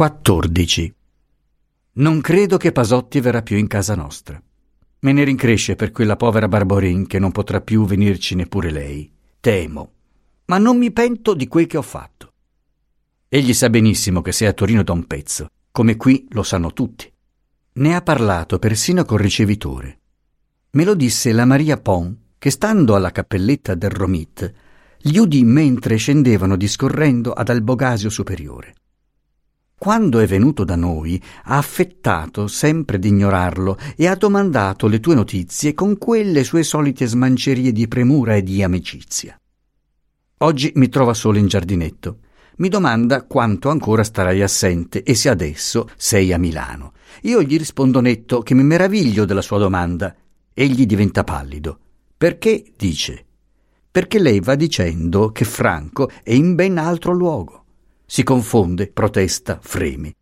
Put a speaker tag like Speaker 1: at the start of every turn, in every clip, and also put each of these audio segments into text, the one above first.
Speaker 1: 14. Non credo che Pasotti verrà più in casa nostra. Me ne rincresce per quella povera Barborin che non potrà più venirci neppure lei. Temo. Ma non mi pento di quel che ho fatto. Egli sa benissimo che sei a Torino da un pezzo, come qui lo sanno tutti. Ne ha parlato persino col ricevitore. Me lo disse la Maria Pon, che stando alla cappelletta del Romit, gli udì mentre scendevano discorrendo ad Albogasio Superiore. Quando è venuto da noi, ha affettato sempre d'ignorarlo e ha domandato le tue notizie con quelle sue solite smancerie di premura e di amicizia. Oggi mi trova solo in giardinetto. Mi domanda quanto ancora starai assente e se adesso sei a Milano. Io gli rispondo netto che mi meraviglio della sua domanda. Egli diventa pallido. Perché? dice. Perché lei va dicendo che Franco è in ben altro luogo. Si confonde, protesta, freme.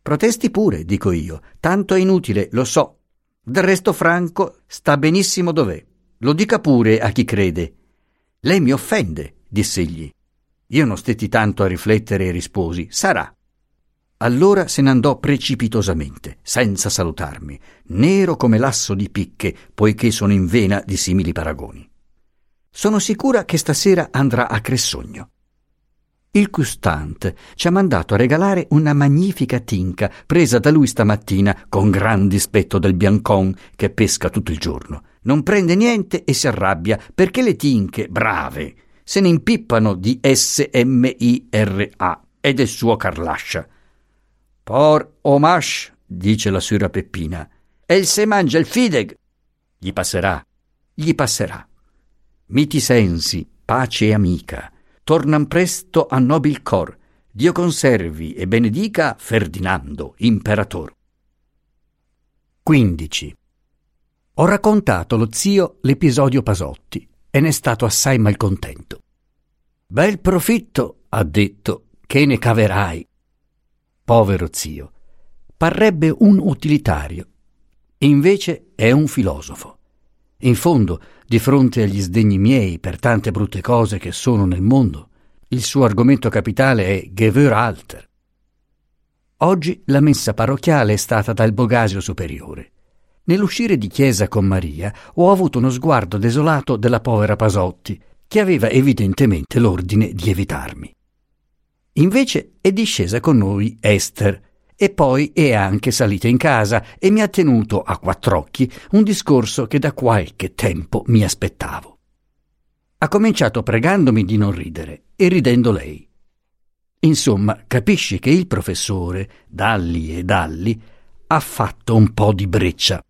Speaker 1: Protesti pure, dico io, tanto è inutile, lo so. Del resto Franco sta benissimo dov'è. Lo dica pure a chi crede. Lei mi offende, diss'egli. Io non stetti tanto a riflettere e risposi, sarà. Allora se ne andò precipitosamente, senza salutarmi, nero come l'asso di picche, poiché sono in vena di simili paragoni. Sono sicura che stasera andrà a Cressogno. Il custante ci ha mandato a regalare una magnifica tinca presa da lui stamattina con gran dispetto del biancon che pesca tutto il giorno. Non prende niente e si arrabbia perché le tinche, brave, se ne impippano di S-M-I-R-A e del suo Carlascia. Por omash, dice la sura Peppina, e se mangia il fideg. Gli passerà, gli passerà. Miti sensi, pace amica tornan presto a nobil cor. Dio conservi e benedica Ferdinando, imperator. 15. Ho raccontato allo zio l'episodio Pasotti e ne è stato assai malcontento. Bel profitto, ha detto, che ne caverai. Povero zio, parrebbe un utilitario, invece è un filosofo. In fondo, di fronte agli sdegni miei per tante brutte cose che sono nel mondo, il suo argomento capitale è Geveur Alter. Oggi la messa parrocchiale è stata dal Bogasio Superiore. Nell'uscire di chiesa con Maria ho avuto uno sguardo desolato della povera Pasotti, che aveva evidentemente l'ordine di evitarmi. Invece è discesa con noi Esther, e poi è anche salita in casa e mi ha tenuto a quattr'occhi un discorso che da qualche tempo mi aspettavo. Ha cominciato pregandomi di non ridere e ridendo lei. Insomma, capisci che il professore, Dalli e Dalli, ha fatto un po' di breccia.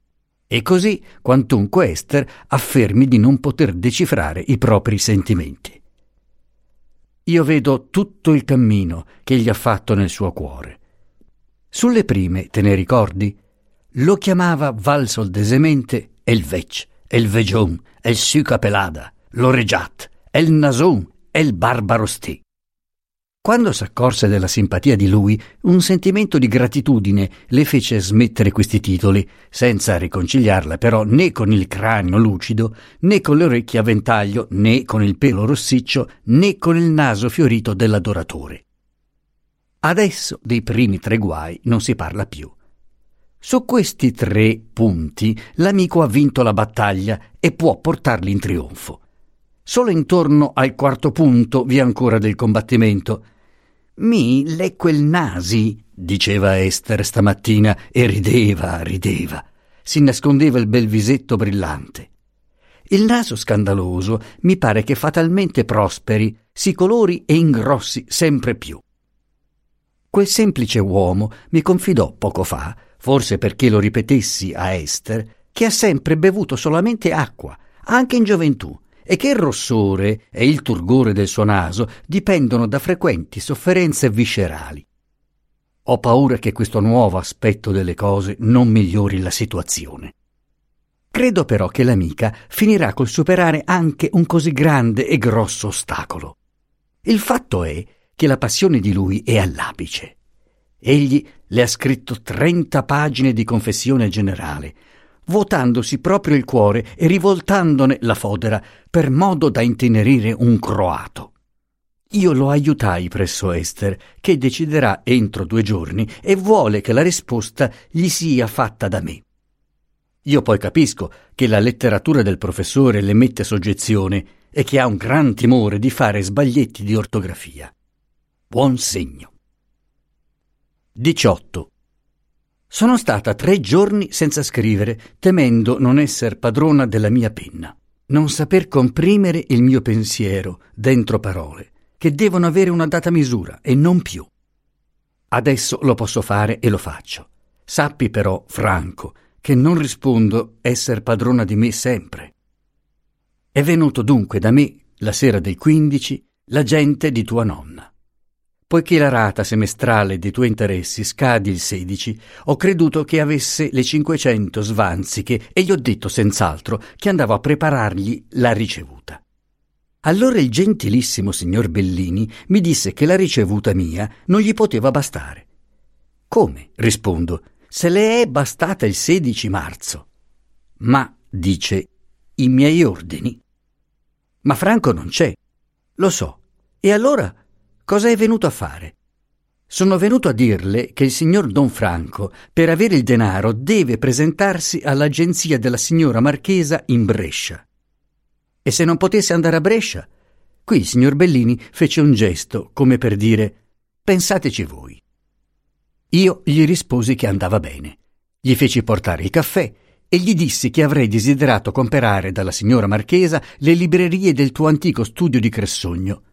Speaker 1: E così, quantunque Esther affermi di non poter decifrare i propri sentimenti. Io vedo tutto il cammino che egli ha fatto nel suo cuore sulle prime, te ne ricordi? Lo chiamava valsoldesemente El Vec, El Vegion, El Suca Pelada, l'Oregiat, El Nason, El Barbaro Sti. Quando s'accorse della simpatia di lui, un sentimento di gratitudine le fece smettere questi titoli, senza riconciliarla però né con il cranio lucido, né con le orecchie a ventaglio, né con il pelo rossiccio, né con il naso fiorito dell'adoratore. Adesso dei primi tre guai non si parla più. Su questi tre punti l'amico ha vinto la battaglia e può portarli in trionfo. Solo intorno al quarto punto vi è ancora del combattimento. Mi lecco il nasi, diceva Esther stamattina e rideva, rideva. Si nascondeva il bel visetto brillante. Il naso scandaloso mi pare che fatalmente prosperi, si colori e ingrossi sempre più. Quel semplice uomo mi confidò poco fa, forse perché lo ripetessi a Esther, che ha sempre bevuto solamente acqua, anche in gioventù, e che il rossore e il turgore del suo naso dipendono da frequenti sofferenze viscerali. Ho paura che questo nuovo aspetto delle cose non migliori la situazione. Credo però che l'amica finirà col superare anche un così grande e grosso ostacolo. Il fatto è che la passione di lui è all'apice. Egli le ha scritto trenta pagine di confessione generale, vuotandosi proprio il cuore e rivoltandone la fodera per modo da intenerire un croato. Io lo aiutai presso Esther, che deciderà entro due giorni e vuole che la risposta gli sia fatta da me. Io poi capisco che la letteratura del professore le mette soggezione e che ha un gran timore di fare sbaglietti di ortografia. Buon segno. 18. Sono stata tre giorni senza scrivere, temendo non esser padrona della mia penna, non saper comprimere il mio pensiero dentro parole che devono avere una data misura e non più. Adesso lo posso fare e lo faccio. Sappi però, Franco, che non rispondo esser padrona di me sempre. È venuto dunque da me, la sera del 15, l'agente di tua nonna. Poiché la rata semestrale dei tuoi interessi scadi il 16, ho creduto che avesse le 500 svanziche e gli ho detto senz'altro che andavo a preparargli la ricevuta. Allora il gentilissimo signor Bellini mi disse che la ricevuta mia non gli poteva bastare. Come? rispondo, se le è bastata il 16 marzo. Ma, dice, i miei ordini. Ma Franco non c'è. Lo so. E allora cosa è venuto a fare? Sono venuto a dirle che il signor Don Franco, per avere il denaro, deve presentarsi all'agenzia della signora Marchesa in Brescia. E se non potesse andare a Brescia? Qui il signor Bellini fece un gesto come per dire pensateci voi. Io gli risposi che andava bene. Gli feci portare il caffè e gli dissi che avrei desiderato comprare dalla signora Marchesa le librerie del tuo antico studio di Cressogno.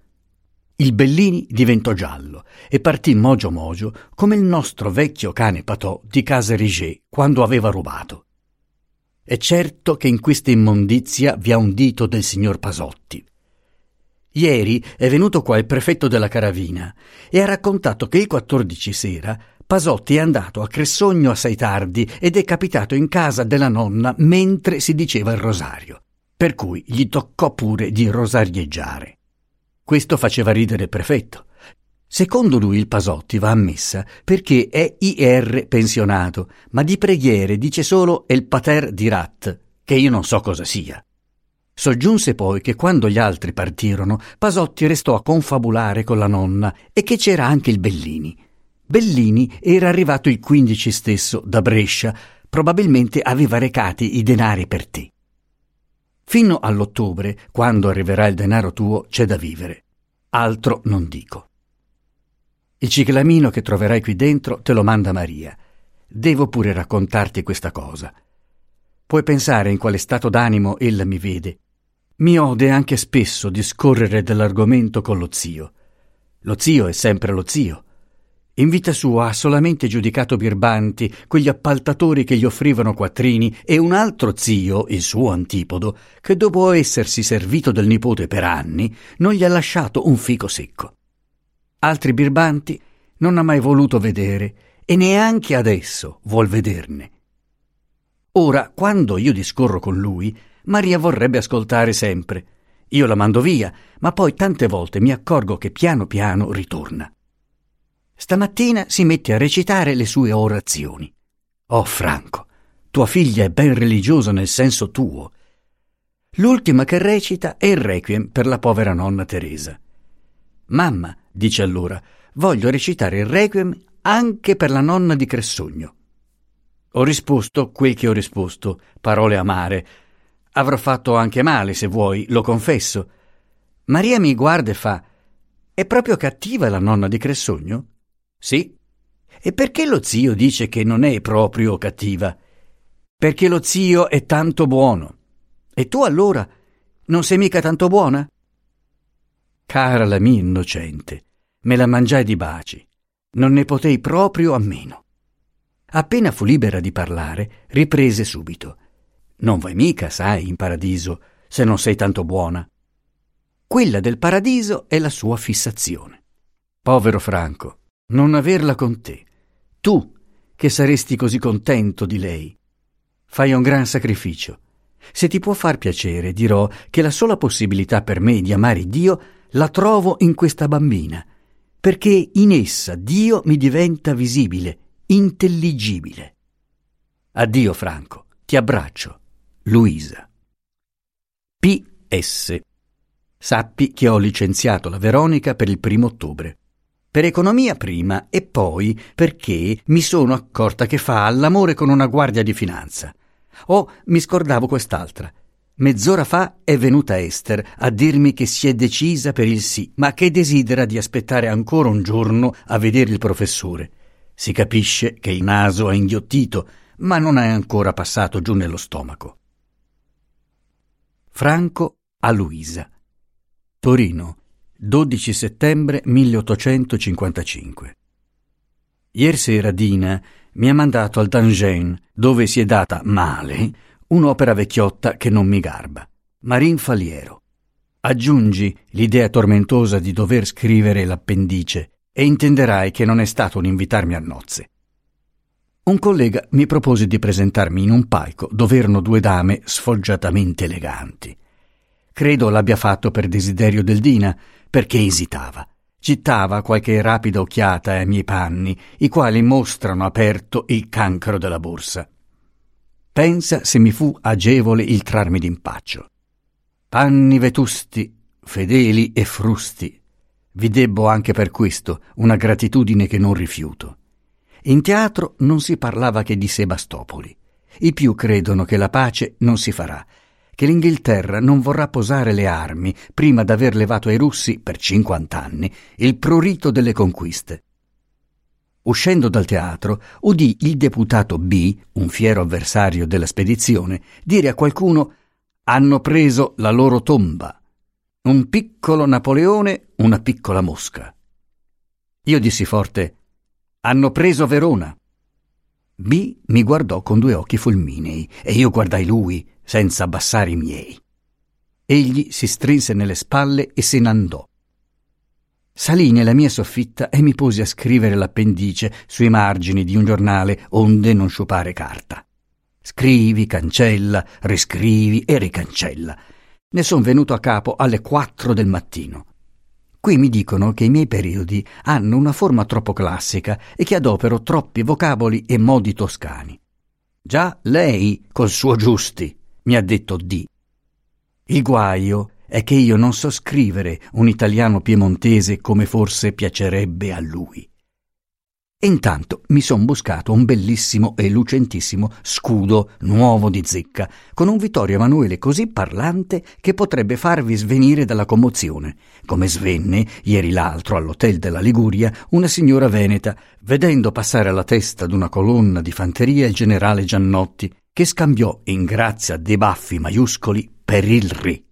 Speaker 1: Il Bellini diventò giallo e partì mogio mogio come il nostro vecchio cane Patò di casa Riget quando aveva rubato. È certo che in questa immondizia vi ha un dito del signor Pasotti. Ieri è venuto qua il prefetto della Caravina e ha raccontato che il 14 sera Pasotti è andato a Cressogno assai tardi ed è capitato in casa della nonna mentre si diceva il rosario, per cui gli toccò pure di rosarieggiare. Questo faceva ridere il prefetto, Secondo lui il Pasotti va a messa perché è IR pensionato, ma di preghiere dice solo El Pater di Rat, che io non so cosa sia. Soggiunse poi che quando gli altri partirono, Pasotti restò a confabulare con la nonna e che c'era anche il Bellini. Bellini era arrivato il 15 stesso da Brescia, probabilmente aveva recati i denari per te. Fino all'ottobre, quando arriverà il denaro tuo, c'è da vivere. Altro non dico. Il ciclamino che troverai qui dentro te lo manda Maria. Devo pure raccontarti questa cosa. Puoi pensare in quale stato d'animo ella mi vede. Mi ode anche spesso discorrere dell'argomento con lo zio. Lo zio è sempre lo zio. In vita sua ha solamente giudicato birbanti quegli appaltatori che gli offrivano quattrini e un altro zio, il suo antipodo, che dopo essersi servito del nipote per anni, non gli ha lasciato un fico secco altri birbanti non ha mai voluto vedere e neanche adesso vuol vederne. Ora, quando io discorro con lui, Maria vorrebbe ascoltare sempre. Io la mando via, ma poi tante volte mi accorgo che piano piano ritorna. Stamattina si mette a recitare le sue orazioni. Oh Franco, tua figlia è ben religiosa nel senso tuo. L'ultima che recita è il requiem per la povera nonna Teresa. Mamma, dice allora, voglio recitare il requiem anche per la nonna di Cressogno. Ho risposto quel che ho risposto, parole amare. Avrò fatto anche male, se vuoi, lo confesso. Maria mi guarda e fa: È proprio cattiva la nonna di Cressogno? Sì. E perché lo zio dice che non è proprio cattiva? Perché lo zio è tanto buono. E tu allora non sei mica tanto buona? Cara la mia innocente, me la mangiai di baci. Non ne potei proprio a meno. Appena fu libera di parlare, riprese subito. Non vai mica, sai, in paradiso, se non sei tanto buona. Quella del paradiso è la sua fissazione. Povero Franco, non averla con te. Tu, che saresti così contento di lei. Fai un gran sacrificio. Se ti può far piacere, dirò che la sola possibilità per me di amare Dio la trovo in questa bambina, perché in essa Dio mi diventa visibile, intelligibile. Addio Franco, ti abbraccio. Luisa. P.S. sappi che ho licenziato la Veronica per il primo ottobre. Per economia prima e poi perché mi sono accorta che fa all'amore con una guardia di finanza. Oh, mi scordavo quest'altra. Mezz'ora fa è venuta Esther a dirmi che si è decisa per il sì, ma che desidera di aspettare ancora un giorno a vedere il professore. Si capisce che il naso è inghiottito, ma non è ancora passato giù nello stomaco. Franco a Luisa. Torino, 12 settembre 1855. Ieri sera Dina mi ha mandato al Dangen, dove si è data male un'opera vecchiotta che non mi garba. Marin Faliero. Aggiungi l'idea tormentosa di dover scrivere l'appendice e intenderai che non è stato un invitarmi a nozze. Un collega mi propose di presentarmi in un palco dove erano due dame sfoggiatamente eleganti. Credo l'abbia fatto per desiderio del Dina, perché esitava. Gittava qualche rapida occhiata ai miei panni, i quali mostrano aperto il cancro della borsa. Pensa se mi fu agevole il trarmi d'impaccio. Panni vetusti, fedeli e frusti. Vi debbo anche per questo una gratitudine che non rifiuto. In teatro non si parlava che di Sebastopoli. I più credono che la pace non si farà, che l'Inghilterra non vorrà posare le armi prima d'aver levato ai russi, per cinquant'anni, il prurito delle conquiste. Uscendo dal teatro, udì il deputato B, un fiero avversario della spedizione, dire a qualcuno hanno preso la loro tomba. Un piccolo Napoleone, una piccola mosca. Io dissi forte hanno preso Verona. B mi guardò con due occhi fulminei e io guardai lui senza abbassare i miei. Egli si strinse nelle spalle e se n'andò. Salì nella mia soffitta e mi posi a scrivere l'appendice sui margini di un giornale onde non sciupare carta. Scrivi, cancella, riscrivi e ricancella. Ne son venuto a capo alle quattro del mattino. Qui mi dicono che i miei periodi hanno una forma troppo classica e che adopero troppi vocaboli e modi toscani. Già lei, col suo giusti, mi ha detto di. Il guaio è che io non so scrivere un italiano piemontese come forse piacerebbe a lui. E intanto mi son buscato un bellissimo e lucentissimo scudo nuovo di zecca, con un Vittorio Emanuele così parlante che potrebbe farvi svenire dalla commozione, come svenne ieri l'altro all'hotel della Liguria una signora veneta, vedendo passare alla testa d'una colonna di fanteria il generale Giannotti, che scambiò in grazia dei baffi maiuscoli per il re.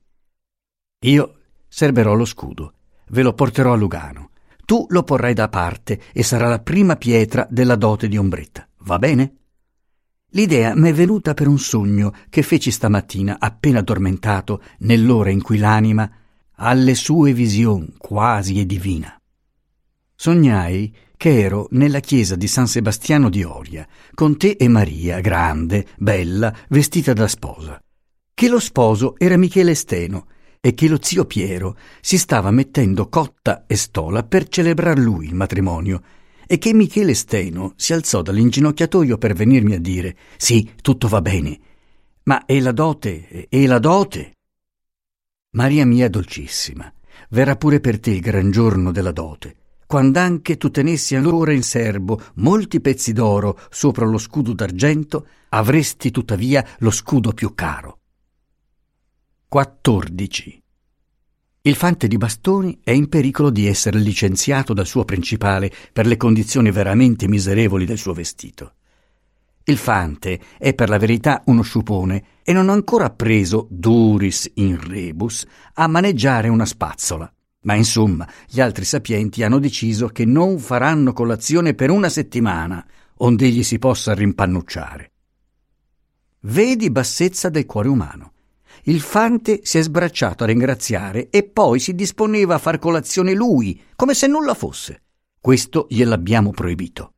Speaker 1: Io serberò lo scudo, ve lo porterò a Lugano. Tu lo porrai da parte e sarà la prima pietra della dote di Ombretta. Va bene? L'idea m'è venuta per un sogno che feci stamattina, appena addormentato, nell'ora in cui l'anima ha le sue vision quasi e divina. Sognai che ero nella chiesa di San Sebastiano di Oria, con te e Maria, grande, bella, vestita da sposa. Che lo sposo era Michele Steno e che lo zio Piero si stava mettendo cotta e stola per celebrar lui il matrimonio e che Michele Steno si alzò dall'inginocchiatoio per venirmi a dire sì, tutto va bene, ma e la dote, e la dote? Maria mia dolcissima, verrà pure per te il gran giorno della dote, quando anche tu tenessi ancora in serbo molti pezzi d'oro sopra lo scudo d'argento, avresti tuttavia lo scudo più caro. 14. Il fante di bastoni è in pericolo di essere licenziato dal suo principale per le condizioni veramente miserevoli del suo vestito. Il fante è per la verità uno sciupone e non ha ancora appreso, duris in rebus, a maneggiare una spazzola. Ma insomma, gli altri sapienti hanno deciso che non faranno colazione per una settimana, onde egli si possa rimpannucciare. Vedi bassezza del cuore umano. Il fante si è sbracciato a ringraziare e poi si disponeva a far colazione lui, come se nulla fosse. Questo gliel'abbiamo proibito.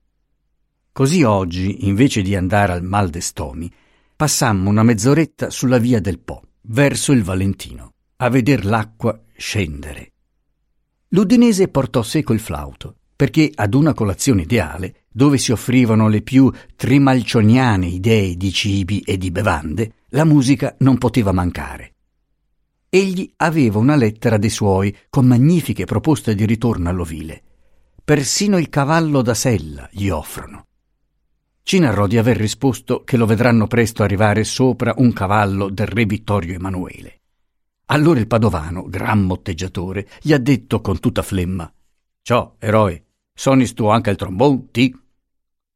Speaker 1: Così oggi, invece di andare al Mal d'Estomi, passammo una mezz'oretta sulla via del Po, verso il Valentino, a veder l'acqua scendere. L'Udinese portò seco il flauto, perché ad una colazione ideale, dove si offrivano le più trimalcioniane idee di cibi e di bevande, la musica non poteva mancare. Egli aveva una lettera dei suoi con magnifiche proposte di ritorno all'ovile. Persino il cavallo da sella gli offrono. Ci narrò di aver risposto che lo vedranno presto arrivare sopra un cavallo del re Vittorio Emanuele. Allora il padovano, gran motteggiatore, gli ha detto con tutta flemma: Ciao, eroe, sonis tu anche il trombone, ti?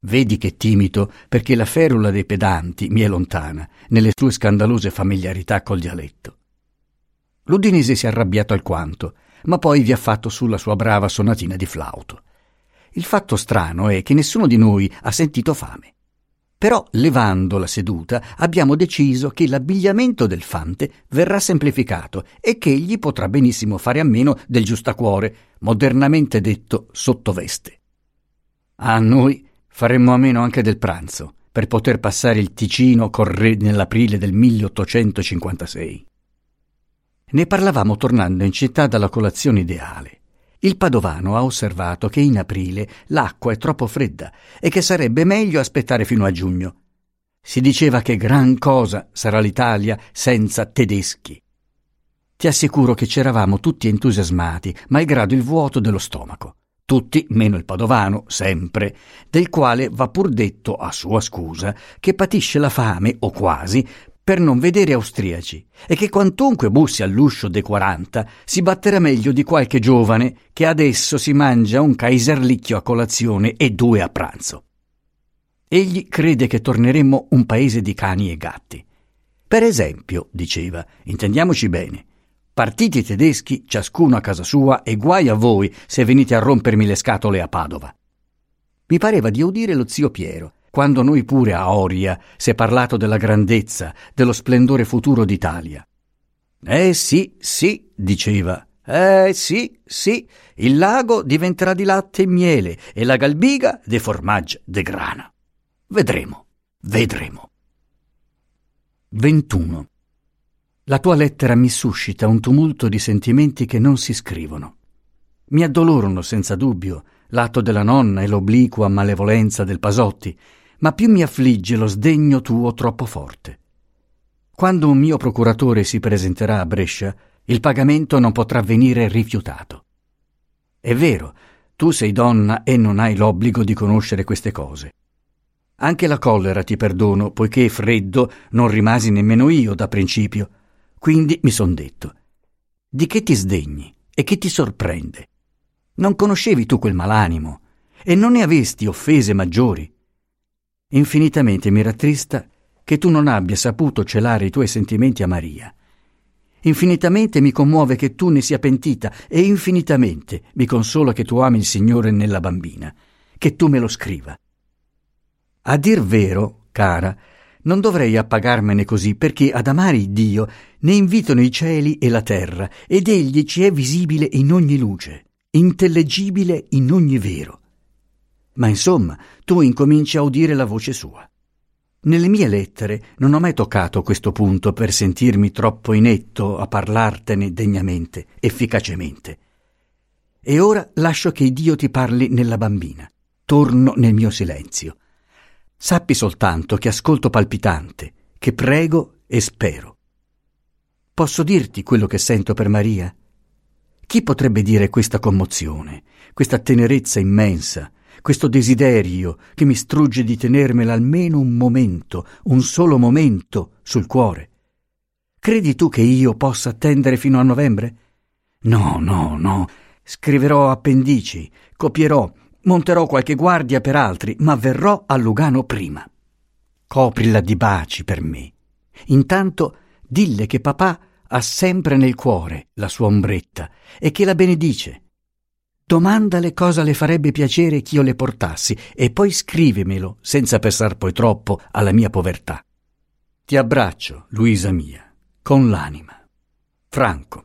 Speaker 1: Vedi che timido, perché la ferula dei pedanti mi è lontana nelle sue scandalose familiarità col dialetto. L'udinese si è arrabbiato alquanto, ma poi vi ha fatto sulla sua brava sonatina di flauto. Il fatto strano è che nessuno di noi ha sentito fame. Però, levando la seduta, abbiamo deciso che l'abbigliamento del fante verrà semplificato e che egli potrà benissimo fare a meno del giustacuore, modernamente detto sottoveste. A noi faremmo a meno anche del pranzo, per poter passare il Ticino col re nell'aprile del 1856. Ne parlavamo tornando in città dalla colazione ideale. Il padovano ha osservato che in aprile l'acqua è troppo fredda e che sarebbe meglio aspettare fino a giugno. Si diceva che gran cosa sarà l'Italia senza tedeschi. Ti assicuro che c'eravamo tutti entusiasmati, malgrado il vuoto dello stomaco. Tutti, meno il padovano, sempre, del quale va pur detto, a sua scusa, che patisce la fame, o quasi, per non vedere austriaci e che quantunque bussi all'uscio dei quaranta si batterà meglio di qualche giovane che adesso si mangia un kaiserlicchio a colazione e due a pranzo. Egli crede che torneremmo un paese di cani e gatti. Per esempio, diceva, intendiamoci bene, partiti tedeschi, ciascuno a casa sua, e guai a voi se venite a rompermi le scatole a Padova. Mi pareva di udire lo zio Piero, quando noi pure a Oria si è parlato della grandezza, dello splendore futuro d'Italia. Eh sì, sì, diceva. Eh sì, sì, il lago diventerà di latte e miele e la galbiga de formaggi de grana. Vedremo, vedremo. 21. La tua lettera mi suscita un tumulto di sentimenti che non si scrivono. Mi addolorano senza dubbio l'atto della nonna e l'obliqua malevolenza del Pasotti, ma più mi affligge lo sdegno tuo troppo forte. Quando un mio procuratore si presenterà a Brescia, il pagamento non potrà venire rifiutato. È vero, tu sei donna e non hai l'obbligo di conoscere queste cose. Anche la collera ti perdono, poiché freddo non rimasi nemmeno io da principio. Quindi mi son detto: di che ti sdegni e che ti sorprende? Non conoscevi tu quel malanimo e non ne avesti offese maggiori. Infinitamente mi rattrista che tu non abbia saputo celare i tuoi sentimenti a Maria. Infinitamente mi commuove che tu ne sia pentita e infinitamente mi consola che tu ami il Signore nella bambina, che tu me lo scriva. A dir vero, cara, non dovrei appagarmene così perché ad amare il Dio ne invitano i cieli e la terra ed egli ci è visibile in ogni luce, intellegibile in ogni vero. Ma insomma, tu incominci a udire la voce sua. Nelle mie lettere non ho mai toccato questo punto per sentirmi troppo inetto a parlartene degnamente, efficacemente. E ora lascio che Dio ti parli nella bambina. Torno nel mio silenzio. Sappi soltanto che ascolto palpitante, che prego e spero. Posso dirti quello che sento per Maria? Chi potrebbe dire questa commozione, questa tenerezza immensa, questo desiderio che mi strugge di tenermela almeno un momento, un solo momento, sul cuore. Credi tu che io possa attendere fino a novembre? No, no, no. Scriverò appendici, copierò, monterò qualche guardia per altri, ma verrò a Lugano prima. Coprila di baci per me. Intanto dille che papà ha sempre nel cuore la sua ombretta e che la benedice Domandale cosa le farebbe piacere che io le portassi e poi scrivemelo, senza pensar poi troppo alla mia povertà. Ti abbraccio, Luisa mia, con l'anima. Franco.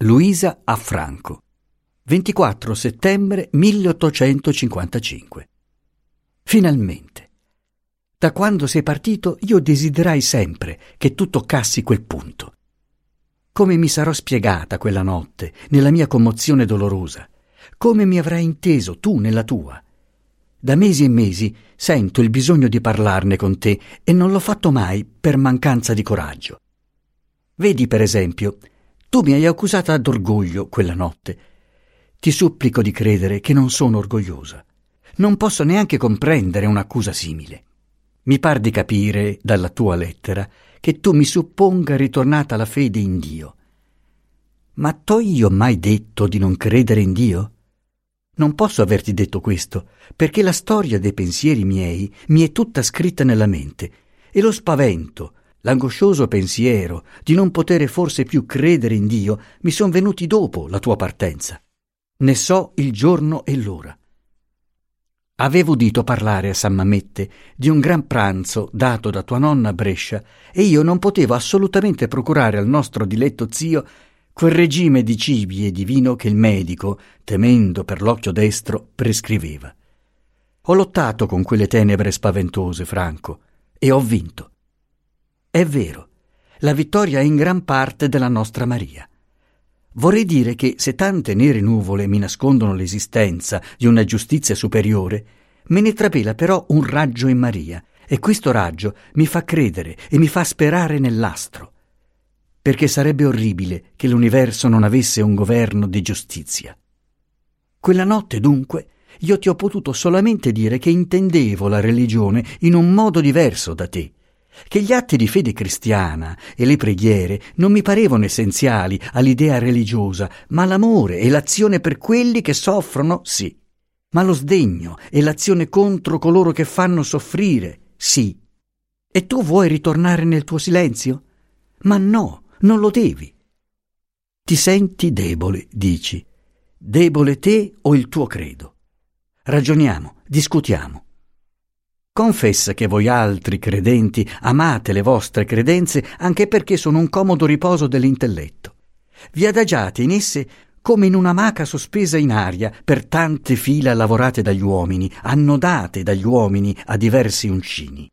Speaker 1: Luisa a Franco. 24 settembre 1855. Finalmente. Da quando sei partito io desiderai sempre che tu toccassi quel punto come mi sarò spiegata quella notte, nella mia commozione dolorosa? Come mi avrai inteso tu nella tua? Da mesi e mesi sento il bisogno di parlarne con te e non l'ho fatto mai per mancanza di coraggio. Vedi, per esempio, tu mi hai accusata d'orgoglio quella notte. Ti supplico di credere che non sono orgogliosa. Non posso neanche comprendere un'accusa simile. Mi par di capire, dalla tua lettera, che tu mi supponga ritornata la fede in Dio. Ma t'ho io mai detto di non credere in Dio? Non posso averti detto questo, perché la storia dei pensieri miei mi è tutta scritta nella mente, e lo spavento, l'angoscioso pensiero di non potere forse più credere in Dio mi son venuti dopo la tua partenza. Ne so il giorno e l'ora. Avevo udito parlare a San Mamette di un gran pranzo dato da tua nonna a Brescia e io non potevo assolutamente procurare al nostro diletto zio quel regime di cibi e di vino che il medico, temendo per l'occhio destro, prescriveva. Ho lottato con quelle tenebre spaventose, Franco, e ho vinto. È vero, la vittoria è in gran parte della nostra Maria. Vorrei dire che se tante nere nuvole mi nascondono l'esistenza di una giustizia superiore, me ne trapela però un raggio in Maria, e questo raggio mi fa credere e mi fa sperare nell'astro perché sarebbe orribile che l'universo non avesse un governo di giustizia. Quella notte, dunque, io ti ho potuto solamente dire che intendevo la religione in un modo diverso da te, che gli atti di fede cristiana e le preghiere non mi parevano essenziali all'idea religiosa, ma l'amore e l'azione per quelli che soffrono, sì, ma lo sdegno e l'azione contro coloro che fanno soffrire, sì. E tu vuoi ritornare nel tuo silenzio? Ma no, non lo devi. Ti senti debole, dici. Debole te o il tuo credo? Ragioniamo, discutiamo. Confessa che voi altri credenti amate le vostre credenze anche perché sono un comodo riposo dell'intelletto. Vi adagiate in esse come in un'amaca sospesa in aria per tante fila lavorate dagli uomini, annodate dagli uomini a diversi uncini.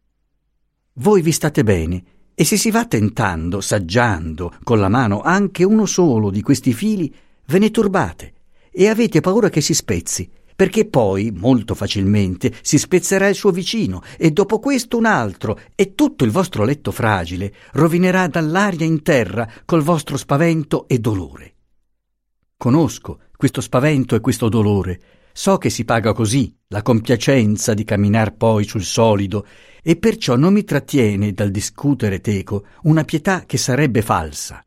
Speaker 1: Voi vi state bene e se si va tentando, saggiando con la mano anche uno solo di questi fili, ve ne turbate e avete paura che si spezzi, perché poi, molto facilmente, si spezzerà il suo vicino e dopo questo un altro e tutto il vostro letto fragile rovinerà dall'aria in terra col vostro spavento e dolore. Conosco questo spavento e questo dolore, So che si paga così la compiacenza di camminar poi sul solido, e perciò non mi trattiene dal discutere teco una pietà che sarebbe falsa.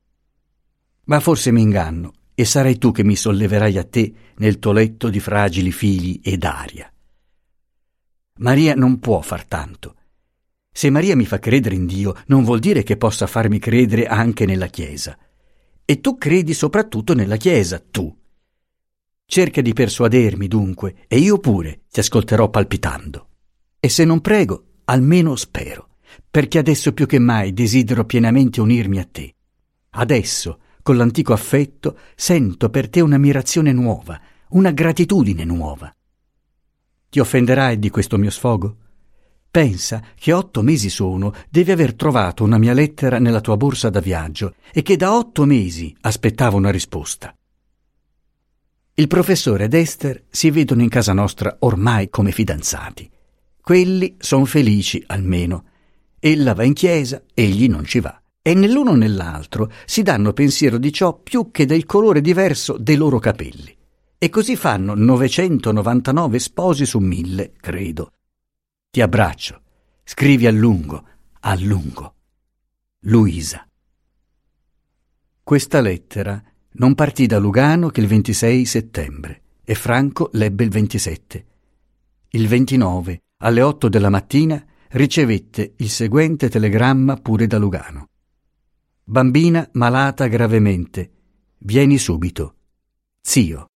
Speaker 1: Ma forse mi inganno, e sarai tu che mi solleverai a te nel tuo letto di fragili fili ed aria. Maria non può far tanto. Se Maria mi fa credere in Dio, non vuol dire che possa farmi credere anche nella Chiesa. E tu credi soprattutto nella Chiesa, tu. Cerca di persuadermi dunque, e io pure ti ascolterò palpitando. E se non prego, almeno spero, perché adesso più che mai desidero pienamente unirmi a te. Adesso, con l'antico affetto, sento per te un'ammirazione nuova, una gratitudine nuova. Ti offenderai di questo mio sfogo? Pensa che otto mesi sono devi aver trovato una mia lettera nella tua borsa da viaggio e che da otto mesi aspettavo una risposta. Il professore ed Esther si vedono in casa nostra ormai come fidanzati. Quelli sono felici almeno. Ella va in chiesa, egli non ci va. E nell'uno nell'altro si danno pensiero di ciò più che del colore diverso dei loro capelli. E così fanno 999 sposi su mille, credo. Ti abbraccio. Scrivi a lungo, a lungo. Luisa. Questa lettera non partì da Lugano che il 26 settembre e Franco l'ebbe il 27. Il 29, alle 8 della mattina, ricevette il seguente telegramma pure da Lugano. Bambina malata gravemente. Vieni subito. Zio.